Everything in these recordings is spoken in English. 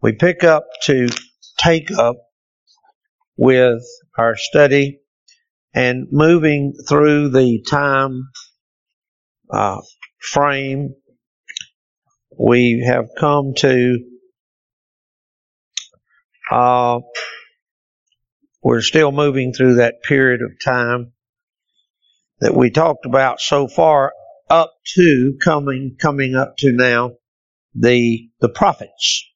we pick up to take up with our study and moving through the time uh, frame, we have come to uh, we're still moving through that period of time that we talked about so far up to coming coming up to now the the prophets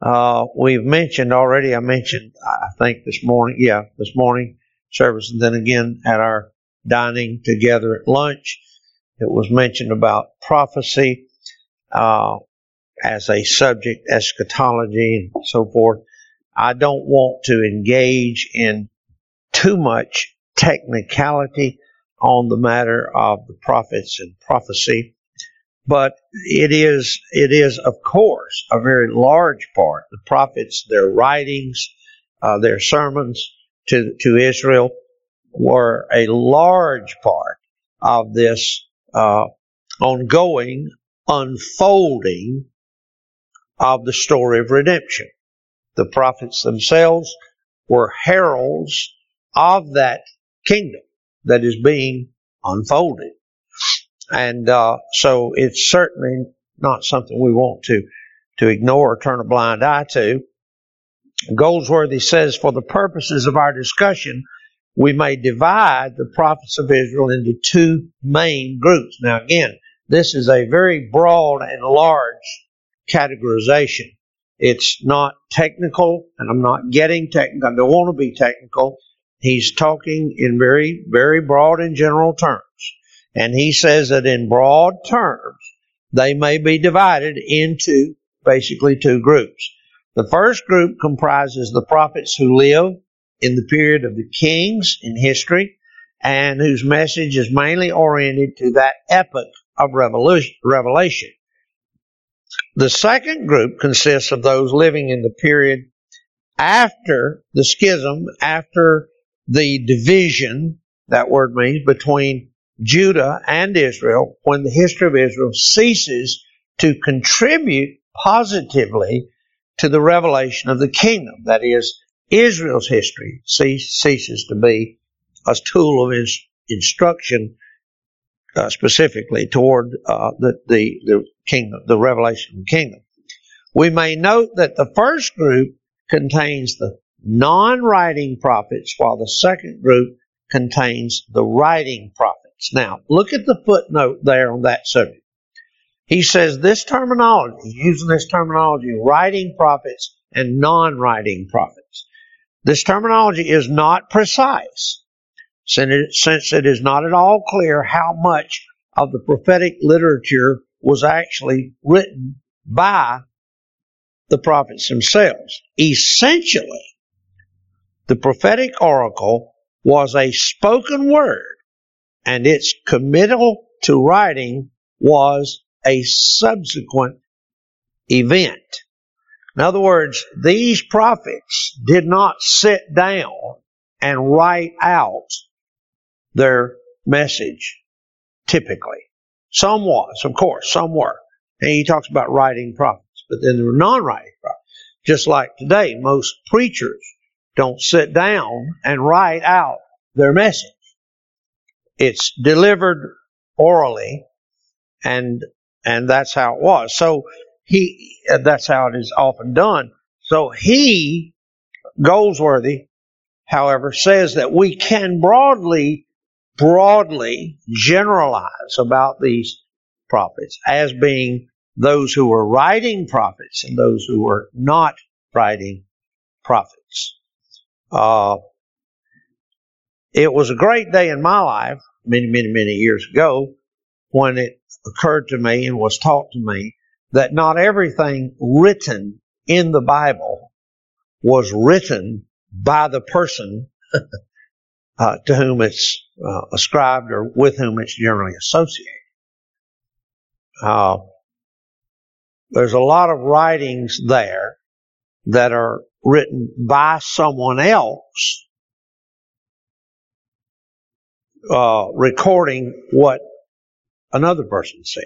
uh, we've mentioned already. I mentioned, I think this morning, yeah, this morning service, and then again at our dining together at lunch, it was mentioned about prophecy uh, as a subject, eschatology, and so forth. I don't want to engage in too much technicality on the matter of the prophets and prophecy. But it is, it is of course a very large part. The prophets, their writings, uh, their sermons to, to Israel were a large part of this, uh, ongoing unfolding of the story of redemption. The prophets themselves were heralds of that kingdom that is being unfolded. And uh, so it's certainly not something we want to to ignore or turn a blind eye to. Goldsworthy says, for the purposes of our discussion, we may divide the prophets of Israel into two main groups. Now, again, this is a very broad and large categorization. It's not technical, and I'm not getting technical. I don't want to be technical. He's talking in very, very broad and general terms. And he says that in broad terms, they may be divided into basically two groups. The first group comprises the prophets who live in the period of the kings in history and whose message is mainly oriented to that epoch of revelation. The second group consists of those living in the period after the schism, after the division, that word means, between Judah and Israel when the history of Israel ceases to contribute positively to the revelation of the kingdom. That is, Israel's history ceases to be a tool of instruction uh, specifically toward uh, the, the, the kingdom, the revelation of the kingdom. We may note that the first group contains the non-writing prophets, while the second group contains the writing prophets Now, look at the footnote there on that subject. He says this terminology, using this terminology, writing prophets and non-writing prophets. This terminology is not precise, since it is not at all clear how much of the prophetic literature was actually written by the prophets themselves. Essentially, the prophetic oracle was a spoken word and its committal to writing was a subsequent event. In other words, these prophets did not sit down and write out their message typically. Some was, of course, some were. And he talks about writing prophets, but then there were non-writing prophets. Just like today, most preachers don't sit down and write out their message it's delivered orally, and and that's how it was. So he that's how it is often done. So he Goldsworthy, however, says that we can broadly broadly generalize about these prophets as being those who were writing prophets and those who were not writing prophets. Uh, it was a great day in my life many, many, many years ago when it occurred to me and was taught to me that not everything written in the Bible was written by the person uh, to whom it's uh, ascribed or with whom it's generally associated. Uh, there's a lot of writings there that are written by someone else uh, recording what another person said.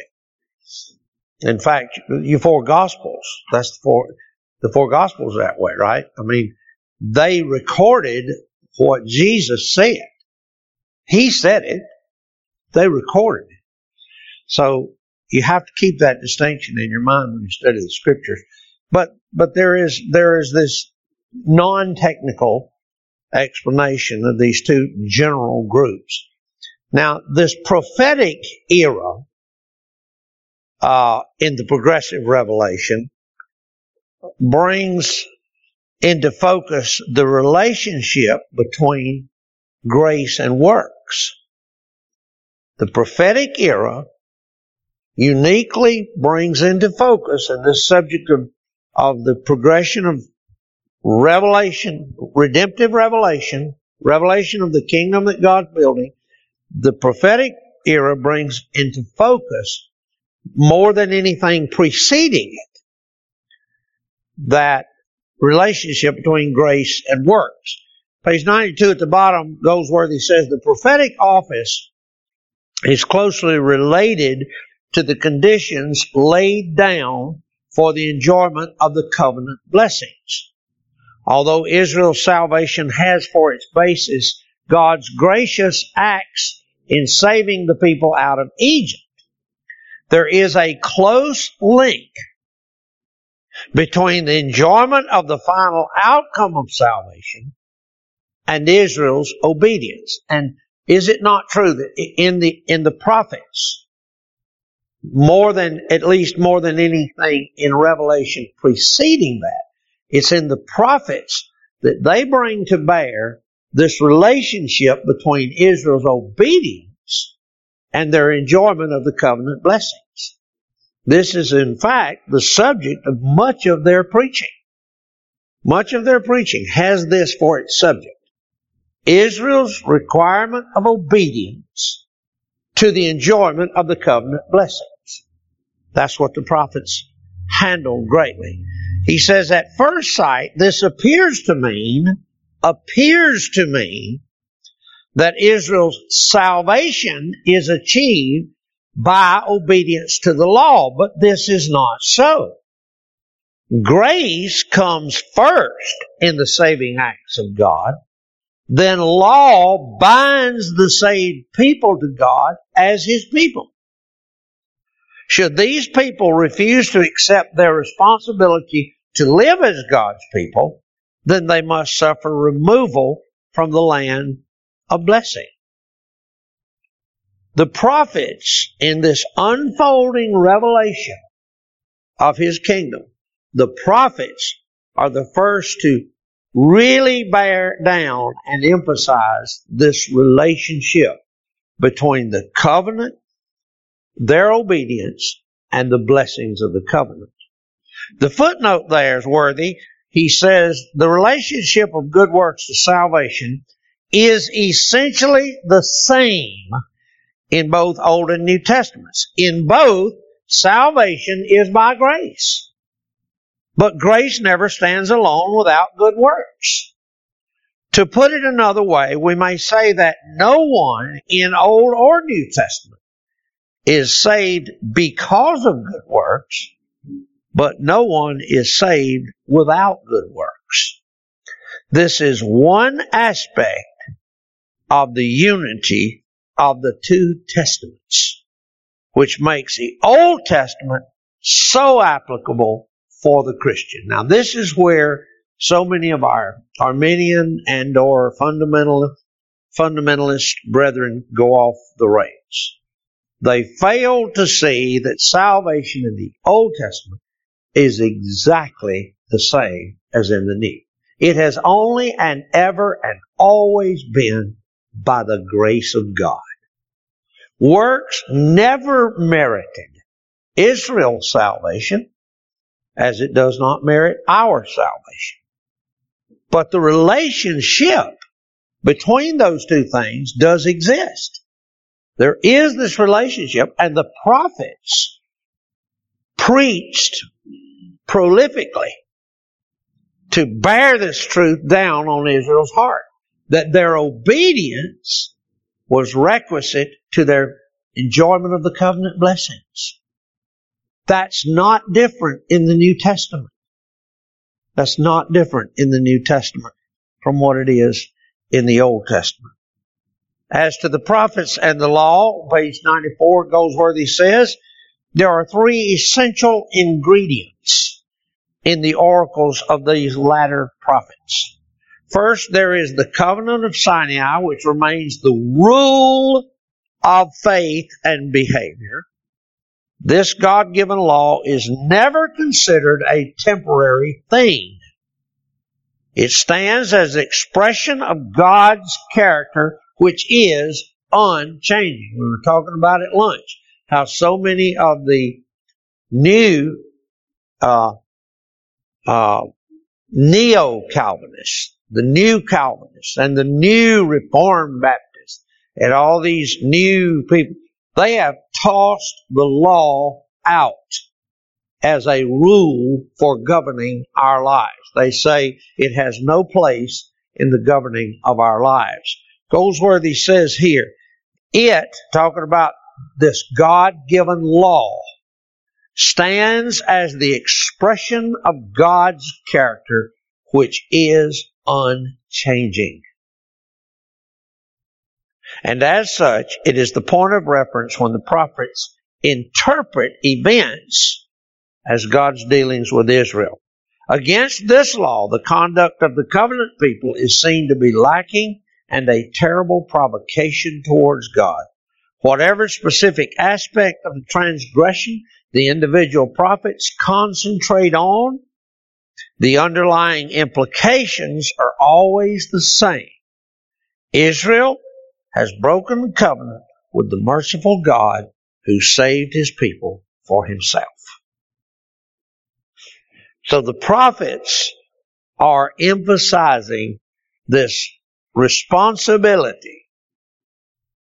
In fact, you four gospels, that's the four, the four Gospels that way, right? I mean, they recorded what Jesus said. He said it. They recorded it. So you have to keep that distinction in your mind when you study the scriptures. But, but there is, there is this non-technical explanation of these two general groups. Now, this prophetic era uh, in the progressive revelation brings into focus the relationship between grace and works. The prophetic era uniquely brings into focus in this subject of, of the progression of revelation, redemptive revelation, revelation of the kingdom that God's building, the prophetic era brings into focus more than anything preceding it that relationship between grace and works. Page 92 at the bottom, Goldsworthy says the prophetic office is closely related to the conditions laid down for the enjoyment of the covenant blessings. Although Israel's salvation has for its basis God's gracious acts in saving the people out of Egypt, there is a close link between the enjoyment of the final outcome of salvation and Israel's obedience. And is it not true that in the, in the prophets, more than, at least more than anything in Revelation preceding that, it's in the prophets that they bring to bear this relationship between Israel's obedience and their enjoyment of the covenant blessings. This is in fact the subject of much of their preaching. Much of their preaching has this for its subject. Israel's requirement of obedience to the enjoyment of the covenant blessings. That's what the prophets handled greatly. He says, at first sight, this appears to mean, appears to me that Israel's salvation is achieved by obedience to the law, but this is not so. Grace comes first in the saving acts of God. Then law binds the saved people to God as His people. Should these people refuse to accept their responsibility to live as God's people, then they must suffer removal from the land of blessing. The prophets in this unfolding revelation of his kingdom, the prophets are the first to really bear down and emphasize this relationship between the covenant, their obedience, and the blessings of the covenant. The footnote there is worthy. He says the relationship of good works to salvation is essentially the same in both Old and New Testaments. In both, salvation is by grace. But grace never stands alone without good works. To put it another way, we may say that no one in Old or New Testament is saved because of good works, but no one is saved without good works. This is one aspect of the unity of the two testaments, which makes the Old Testament so applicable for the Christian. Now this is where so many of our Arminian and or fundamental, fundamentalist brethren go off the rails. They fail to see that salvation in the Old Testament is exactly the same as in the New. It has only and ever and always been by the grace of God. Works never merited Israel's salvation as it does not merit our salvation. But the relationship between those two things does exist. There is this relationship and the prophets preached prolifically to bear this truth down on Israel's heart. That their obedience was requisite to their enjoyment of the covenant blessings. That's not different in the New Testament. That's not different in the New Testament from what it is in the Old Testament. As to the prophets and the law, page 94, Goldsworthy says, there are three essential ingredients in the oracles of these latter prophets. First, there is the covenant of Sinai, which remains the rule of faith and behavior. This God given law is never considered a temporary thing. It stands as expression of God's character, which is unchanging. We were talking about at lunch how so many of the new uh, uh, neo Calvinists, the new Calvinists, and the new Reformed Baptists, and all these new people, they have tossed the law out as a rule for governing our lives. They say it has no place in the governing of our lives. Goldsworthy says here, it, talking about this God given law, stands as the expression of God's character, which is unchanging. And as such, it is the point of reference when the prophets interpret events as God's dealings with Israel. Against this law, the conduct of the covenant people is seen to be lacking and a terrible provocation towards God. Whatever specific aspect of the transgression the individual prophets concentrate on, the underlying implications are always the same. Israel has broken the covenant with the merciful God who saved his people for himself. So the prophets are emphasizing this responsibility,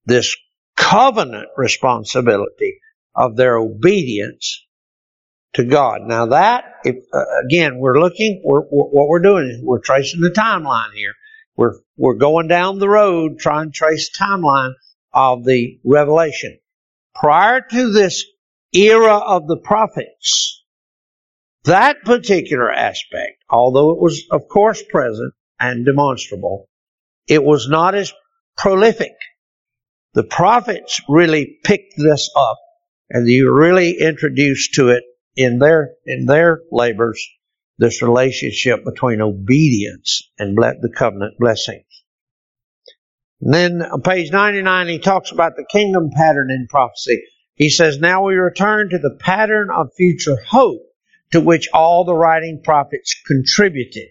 this covenant responsibility of their obedience to God. Now that, if, uh, again, we're looking, we're, we're, what we're doing is we're tracing the timeline here. We're, we're going down the road trying to trace timeline of the revelation. Prior to this era of the prophets, that particular aspect, although it was of course present and demonstrable, it was not as prolific. The prophets really picked this up and you really introduce to it in their, in their labors this relationship between obedience and the covenant blessings. And then on page 99, he talks about the kingdom pattern in prophecy. He says, Now we return to the pattern of future hope to which all the writing prophets contributed.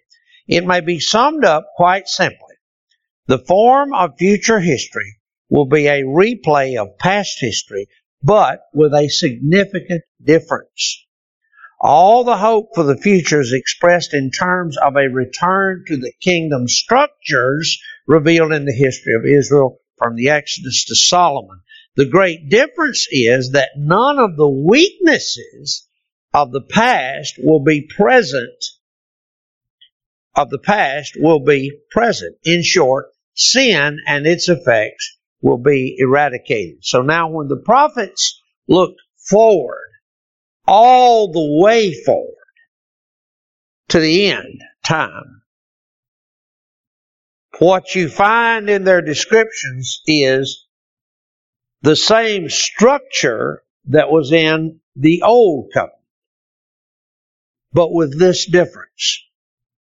It may be summed up quite simply. The form of future history will be a replay of past history, but with a significant difference. All the hope for the future is expressed in terms of a return to the kingdom structures revealed in the history of Israel from the Exodus to Solomon. The great difference is that none of the weaknesses of the past will be present of the past will be present. In short, sin and its effects will be eradicated. So now when the prophets looked forward all the way forward to the end time. What you find in their descriptions is the same structure that was in the old covenant, but with this difference.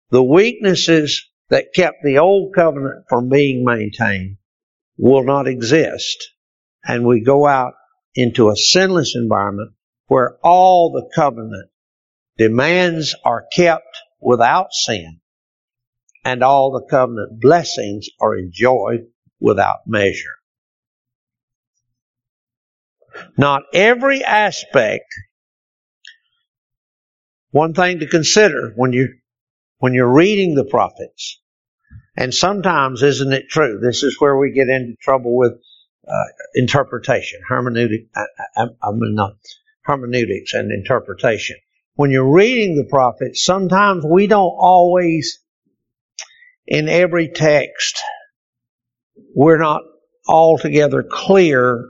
The weaknesses that kept the old covenant from being maintained will not exist. And we go out into a sinless environment where all the covenant demands are kept without sin and all the covenant blessings are enjoyed without measure. Not every aspect, one thing to consider when you, when you're reading the prophets, and sometimes isn't it true? This is where we get into trouble with uh, interpretation, hermeneutic, I, I, I mean, hermeneutics and interpretation. When you're reading the prophets, sometimes we don't always, in every text, we're not altogether clear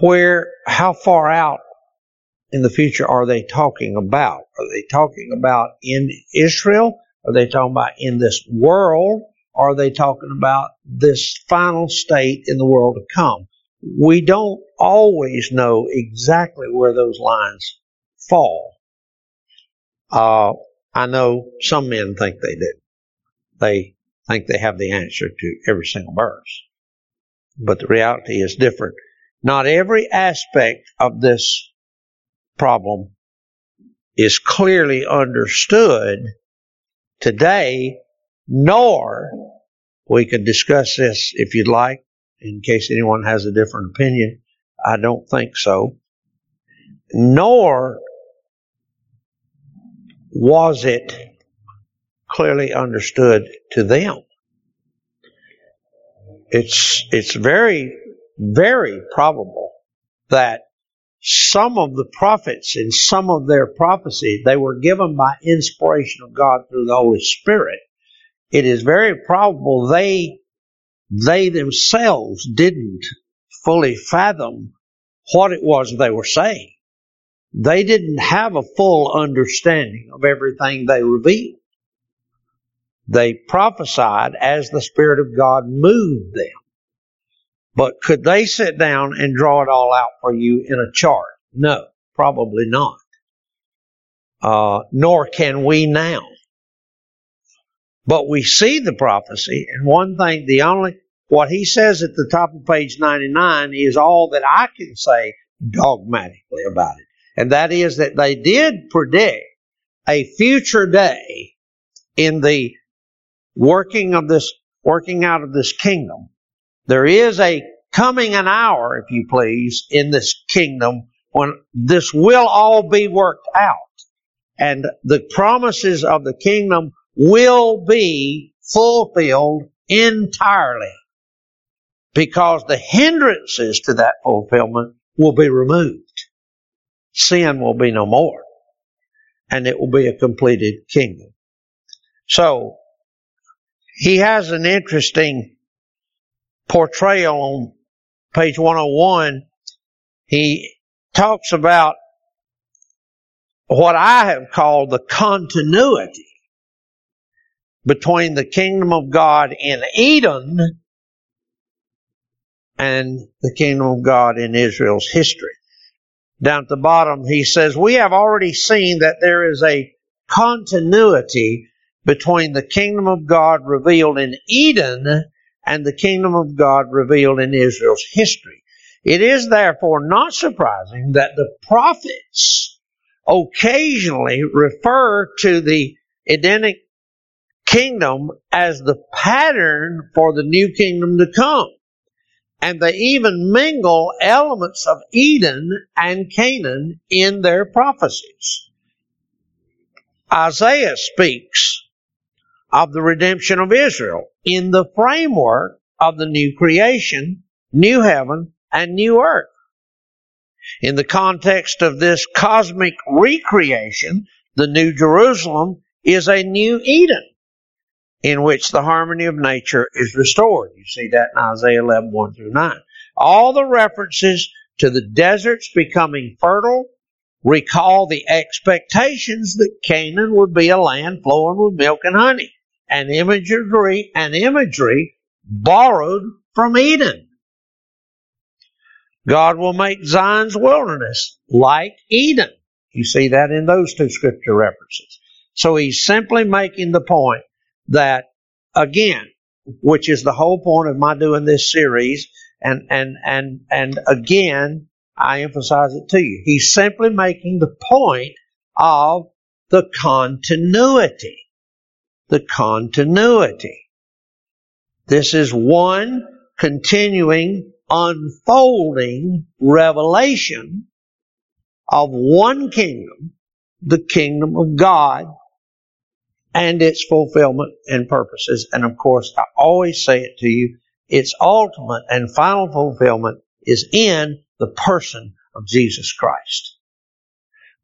where, how far out in the future are they talking about? Are they talking about in Israel? Are they talking about in this world? Or Are they talking about this final state in the world to come? We don't always know exactly where those lines fall. Uh, I know some men think they do. They think they have the answer to every single verse. But the reality is different. Not every aspect of this problem is clearly understood today, nor we could discuss this if you'd like, in case anyone has a different opinion. I don't think so. Nor was it clearly understood to them. It's, it's very, very probable that some of the prophets in some of their prophecy, they were given by inspiration of God through the Holy Spirit. It is very probable they, they themselves didn't fully fathom what it was they were saying. They didn't have a full understanding of everything they revealed. They prophesied as the Spirit of God moved them. But could they sit down and draw it all out for you in a chart? No, probably not. Uh, nor can we now. But we see the prophecy, and one thing, the only, what he says at the top of page 99 is all that I can say dogmatically about it. And that is that they did predict a future day in the working of this, working out of this kingdom there is a coming an hour, if you please, in this kingdom when this will all be worked out. And the promises of the kingdom will be fulfilled entirely. Because the hindrances to that fulfillment will be removed. Sin will be no more. And it will be a completed kingdom. So, he has an interesting portrayal on page 101, he talks about what I have called the continuity between the kingdom of God in Eden and the kingdom of God in Israel's history. Down at the bottom, he says, We have already seen that there is a continuity between the kingdom of God revealed in Eden and the kingdom of God revealed in Israel's history. It is therefore not surprising that the prophets occasionally refer to the Edenic kingdom as the pattern for the new kingdom to come. And they even mingle elements of Eden and Canaan in their prophecies. Isaiah speaks of the redemption of Israel in the framework of the new creation, new heaven, and new earth. In the context of this cosmic recreation, the New Jerusalem is a new Eden in which the harmony of nature is restored. You see that in Isaiah 11, 1 through 9. All the references to the deserts becoming fertile recall the expectations that Canaan would be a land flowing with milk and honey and imagery and imagery borrowed from Eden. God will make Zion's wilderness like Eden. You see that in those two scripture references. So he's simply making the point that again, which is the whole point of my doing this series, and and and and again, I emphasize it to you. He's simply making the point of the continuity the continuity. This is one continuing, unfolding revelation of one kingdom, the kingdom of God, and its fulfillment and purposes. And of course, I always say it to you, its ultimate and final fulfillment is in the person of Jesus Christ.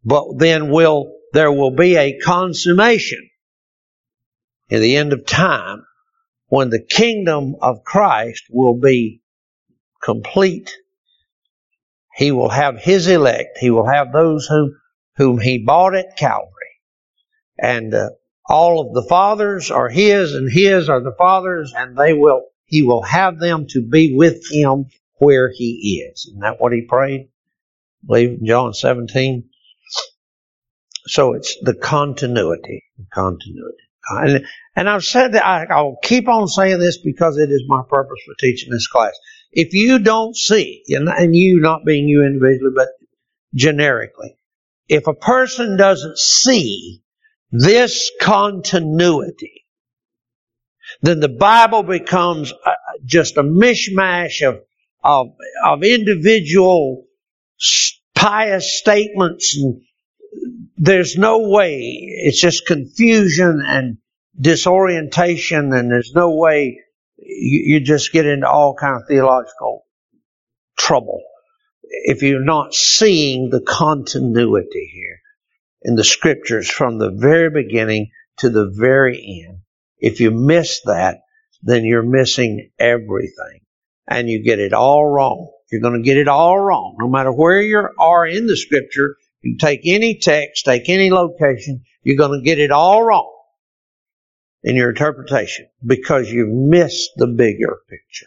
But then will, there will be a consummation in the end of time when the kingdom of Christ will be complete He will have his elect. He will have those whom, whom he bought at Calvary. And uh, all of the fathers are his and his are the fathers and they will, he will have them to be with him where he is. Isn't that what he prayed? I believe in John 17. So it's the continuity, continuity. And, and I've said that I, I'll keep on saying this because it is my purpose for teaching this class. If you don't see, and you not being you individually, but generically, if a person doesn't see this continuity, then the Bible becomes just a mishmash of, of, of individual pious statements and there's no way. It's just confusion and disorientation, and there's no way you, you just get into all kind of theological trouble if you're not seeing the continuity here in the scriptures from the very beginning to the very end. If you miss that, then you're missing everything and you get it all wrong. You're going to get it all wrong. No matter where you are in the scripture, you take any text, take any location, you're going to get it all wrong in your interpretation because you've missed the bigger picture.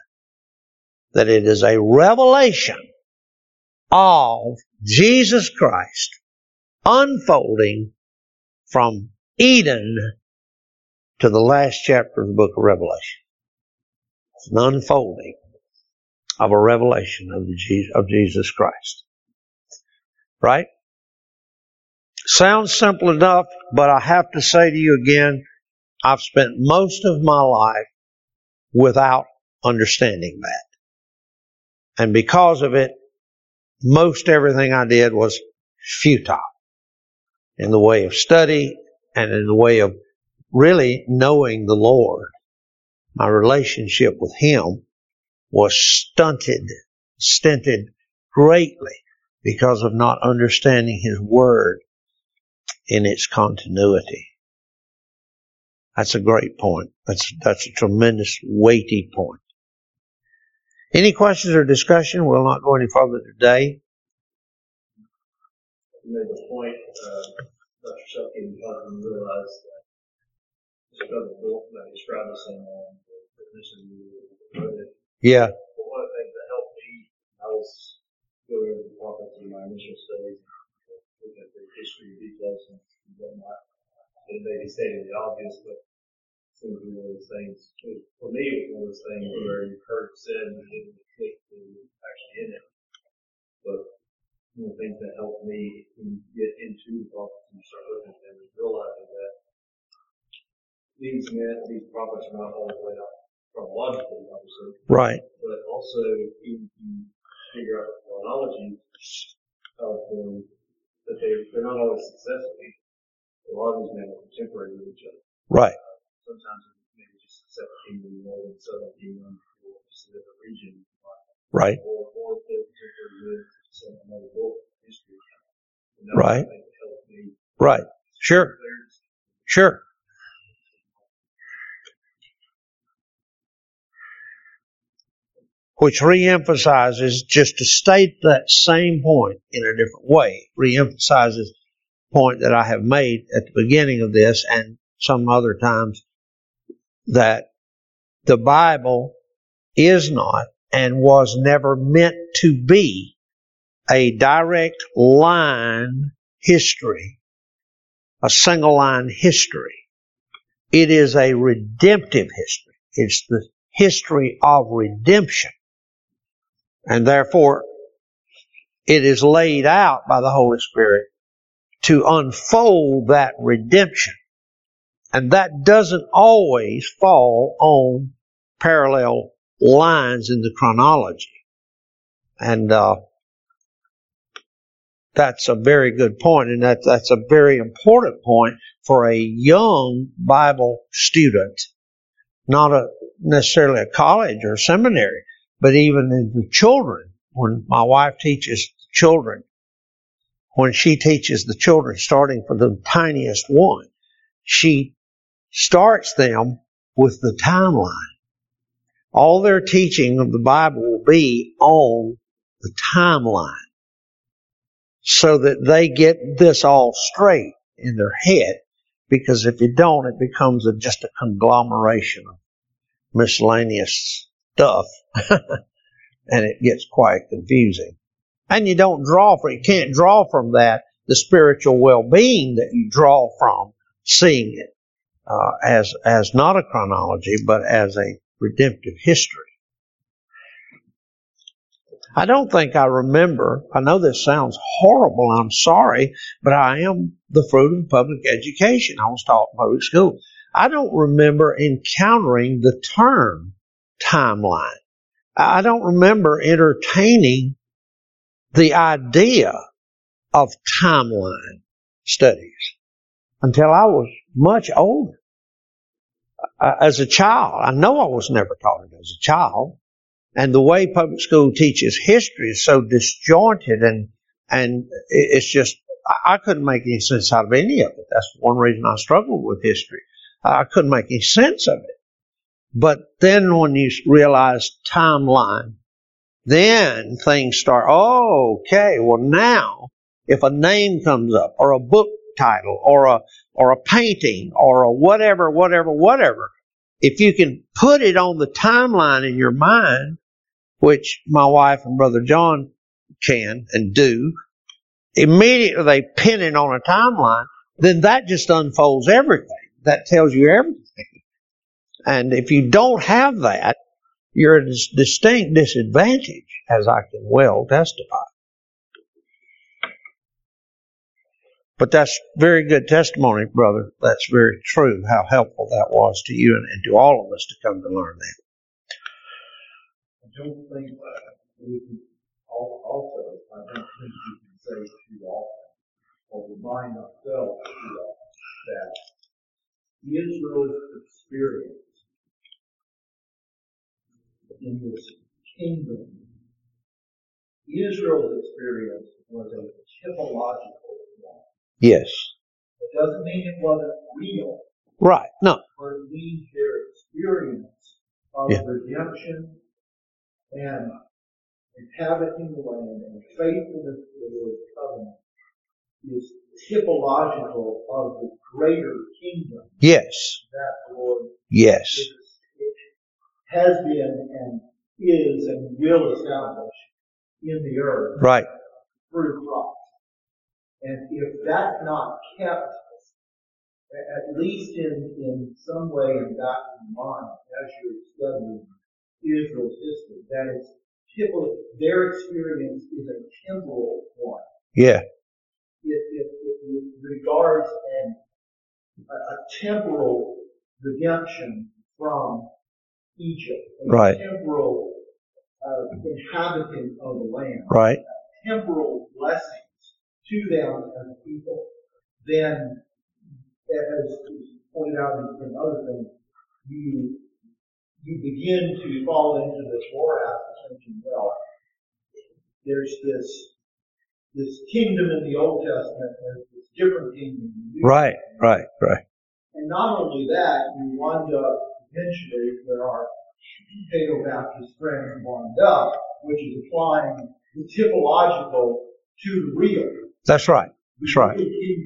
That it is a revelation of Jesus Christ unfolding from Eden to the last chapter of the book of Revelation. It's an unfolding of a revelation of, the, of Jesus Christ. Right? Sounds simple enough, but I have to say to you again, I've spent most of my life without understanding that. And because of it, most everything I did was futile in the way of study and in the way of really knowing the Lord. My relationship with Him was stunted, stinted greatly because of not understanding His Word in its continuity. That's a great point. That's, that's a tremendous weighty point. Any questions or discussion? We'll not go any further today. You made the point, uh, Dr. Shelby, because we realized that the brother book that described us in um, the Yeah. But one of the things that helped me, I was going over the prophets in my initial studies, looking at the history details and whatnot. It may be stating the obvious, but it seems to be one of those things. For me, it was one of those things where you heard it said and it didn't click to actually in it. But one of the things that helped me get into the prophets and start looking at them is realizing that these men, these prophets are not all the way up chronologically, obviously. Right. But also, even to figure out the chronology of them, that they, they're not always successful. A lot of these men are contemporary with each other. Right. Sometimes maybe just a separate kingdom more than southern kingdom or just a different region. Right. Or, or they're contemporary with some another book history. Right. Right. Sure. Sure. Which reemphasizes, just to state that same point in a different way, reemphasizes point that I have made at the beginning of this and some other times that the Bible is not and was never meant to be a direct line history, a single line history. It is a redemptive history. It's the history of redemption. And therefore, it is laid out by the Holy Spirit to unfold that redemption. And that doesn't always fall on parallel lines in the chronology. And uh, that's a very good point, and that, that's a very important point for a young Bible student, not a, necessarily a college or a seminary, but even in the children. When my wife teaches children, when she teaches the children, starting from the tiniest one, she starts them with the timeline. All their teaching of the Bible will be on the timeline. so that they get this all straight in their head. Because if you don't, it becomes a, just a conglomeration of miscellaneous stuff. and it gets quite confusing. And you don't draw from, you can't draw from that the spiritual well-being that you draw from seeing it uh, as as not a chronology, but as a redemptive history. I don't think I remember. I know this sounds horrible. I'm sorry, but I am the fruit of public education. I was taught in public school. I don't remember encountering the term timeline. I don't remember entertaining the idea of timeline studies until I was much older. As a child, I know I was never taught it as a child. And the way public school teaches history is so disjointed and, and it's just, I couldn't make any sense out of any of it. That's one reason I struggled with history. I couldn't make any sense of it. But then when you realize timeline, then things start, oh, okay, well now, if a name comes up or a book title or a, or a painting or a whatever, whatever, whatever, if you can put it on the timeline in your mind, which my wife and brother John can and do, immediately they pin it on a timeline, then that just unfolds everything. That tells you everything. And if you don't have that, you're at a distinct disadvantage, as I can well testify. But that's very good testimony, brother. That's very true, how helpful that was to you and, and to all of us to come to learn that. I don't think we can also, I don't think we can say too often or remind ourselves too often that Israel's experience in this kingdom, Israel's experience was a typological one. Yes. It doesn't mean it wasn't real. Right. No. But it means their experience of yeah. redemption and inhabiting the land and faithfulness to the Lord's covenant is typological of the greater kingdom. Yes. That the Lord yes. Is, has been and is and will establish in the earth. Right. Through Christ. And if that's not kept, at least in, in some way in that of mind, as you're studying Israel's history, that it's typical, their experience is a temporal one. Yeah. It, it, it regards an, a, a temporal redemption from Egypt, a right. temporal uh, inhabitant of the land, right. temporal blessings to them as a people, then, as pointed out in, other things, you you begin to fall into this of thinking, well, there's this this kingdom in the Old Testament, there's this different kingdom in the New Right, right, right. And not only that, you wind up eventually where our Paedo Baptist friends wind up, which is applying the typological to the real. That's right. That's right.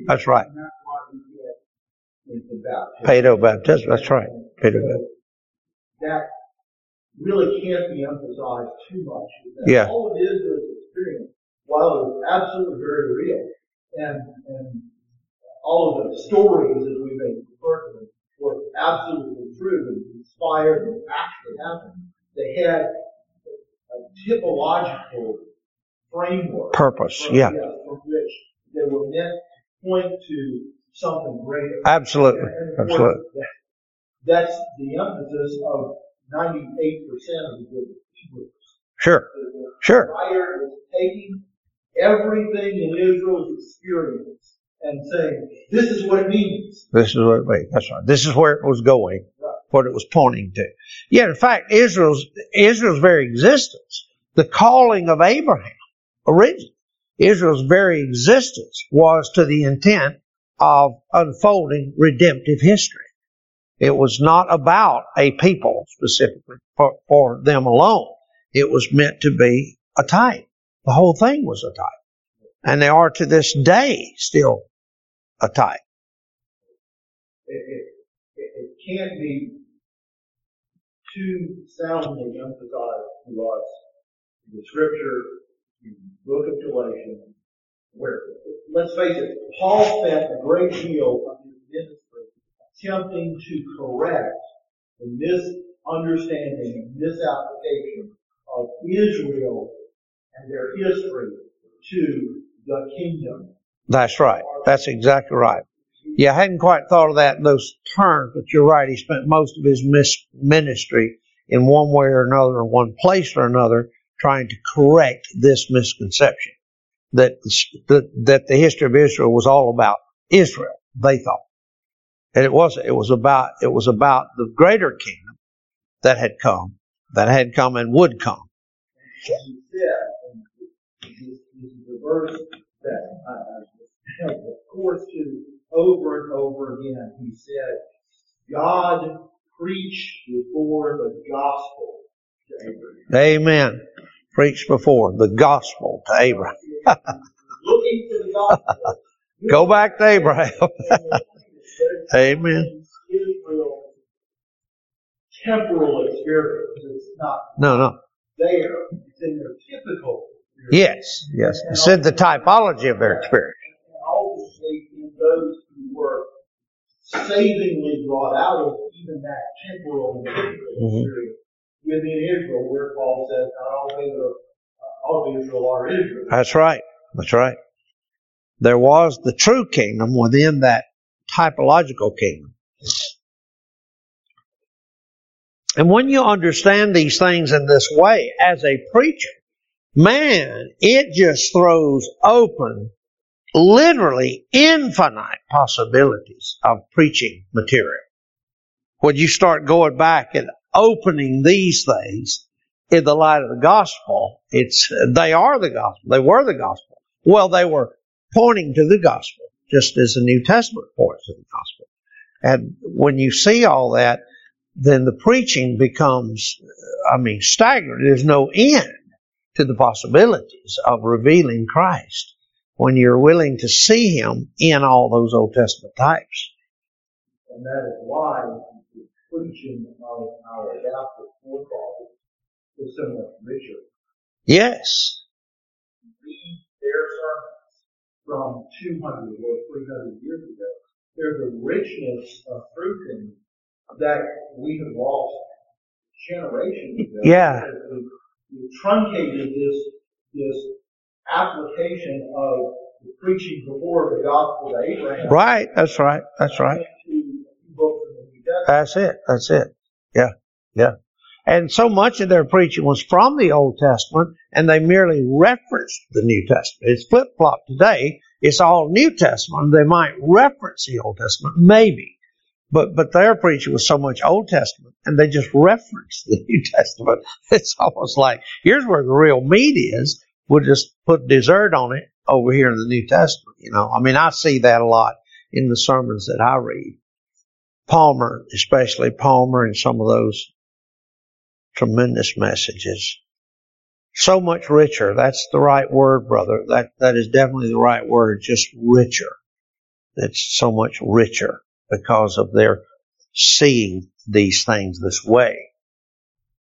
That's right. And that's why we get into baptism. Paedo baptism. That's right. Paedo baptism. That really can't be emphasized too much. Yeah. All it is is experience, while it's absolutely very real, and and all of the stories, as we may refer to them, were absolutely true and inspired and actually happened. They had a typological framework. Purpose, from, yeah. From which they were meant to point to something greater. Absolutely. Absolutely. That, that's the emphasis of 98% of the book of Hebrews. Sure. The sure. writer is taking everything in Israel's experience and saying, this is what it means. This is what it means. That's right. This is where it was going. What it was pointing to. Yet, in fact, Israel's, Israel's very existence, the calling of Abraham, originally, Israel's very existence was to the intent of unfolding redemptive history. It was not about a people specifically for, for them alone. It was meant to be a type. The whole thing was a type. And they are to this day still a type. It, it, it, it can't be too soundly emphasized to us in the scripture, in the book of Galatians, where, let's face it, Paul spent a great deal of his ministry attempting to correct the misunderstanding and misapplication of Israel and their history to the kingdom. That's right. That's exactly right. Yeah, I hadn't quite thought of that those terms, but you're right. He spent most of his ministry in one way or another, in one place or another, trying to correct this misconception that the, that the history of Israel was all about Israel. They thought, and it wasn't. It was about it was about the greater kingdom that had come, that had come and would come. Said, this is the verse that I, I of course over and over again. He said, God preached before the gospel to Abraham. Amen. Preached before the gospel to Abraham. Looking to the gospel. Go back to Abraham. Amen. Israel temporal experience. It's not No, no. there. It's in their typical experience. Yes, yes. It's in the typology of their experience. And obviously in those who were savingly brought out of even that temporal Mhm. experience within Israel, where Paul says, not all of Israel, all Israel are Israel. That's right. That's right. There was the true kingdom within that typological kingdom. And when you understand these things in this way as a preacher, man, it just throws open literally infinite possibilities of preaching material. When you start going back and opening these things in the light of the gospel, it's, they are the gospel. They were the gospel. Well, they were pointing to the gospel, just as the New Testament points to the gospel. And when you see all that, then the preaching becomes, I mean, staggering. There's no end to the possibilities of revealing Christ when you're willing to see Him in all those Old Testament types. And that is why the preaching of our adopted forefathers is so much richer. Yes. Read their sermons from 200 or 300 years ago. There's a richness of truthing that we have lost generations ago. Yeah. We truncated this, this application of the preaching before the gospel to Abraham. Right. That's right. That's right. into books in the New Testament. That's it. That's it. Yeah. Yeah. And so much of their preaching was from the Old Testament and they merely referenced the New Testament. It's flip flop today. It's all New Testament. They might reference the Old Testament, maybe. But, but their preaching was so much Old Testament and they just referenced the New Testament. It's almost like, here's where the real meat is. We'll just put dessert on it over here in the New Testament. You know, I mean, I see that a lot in the sermons that I read. Palmer, especially Palmer and some of those tremendous messages. So much richer. That's the right word, brother. That, that is definitely the right word. Just richer. It's so much richer because of their seeing these things this way.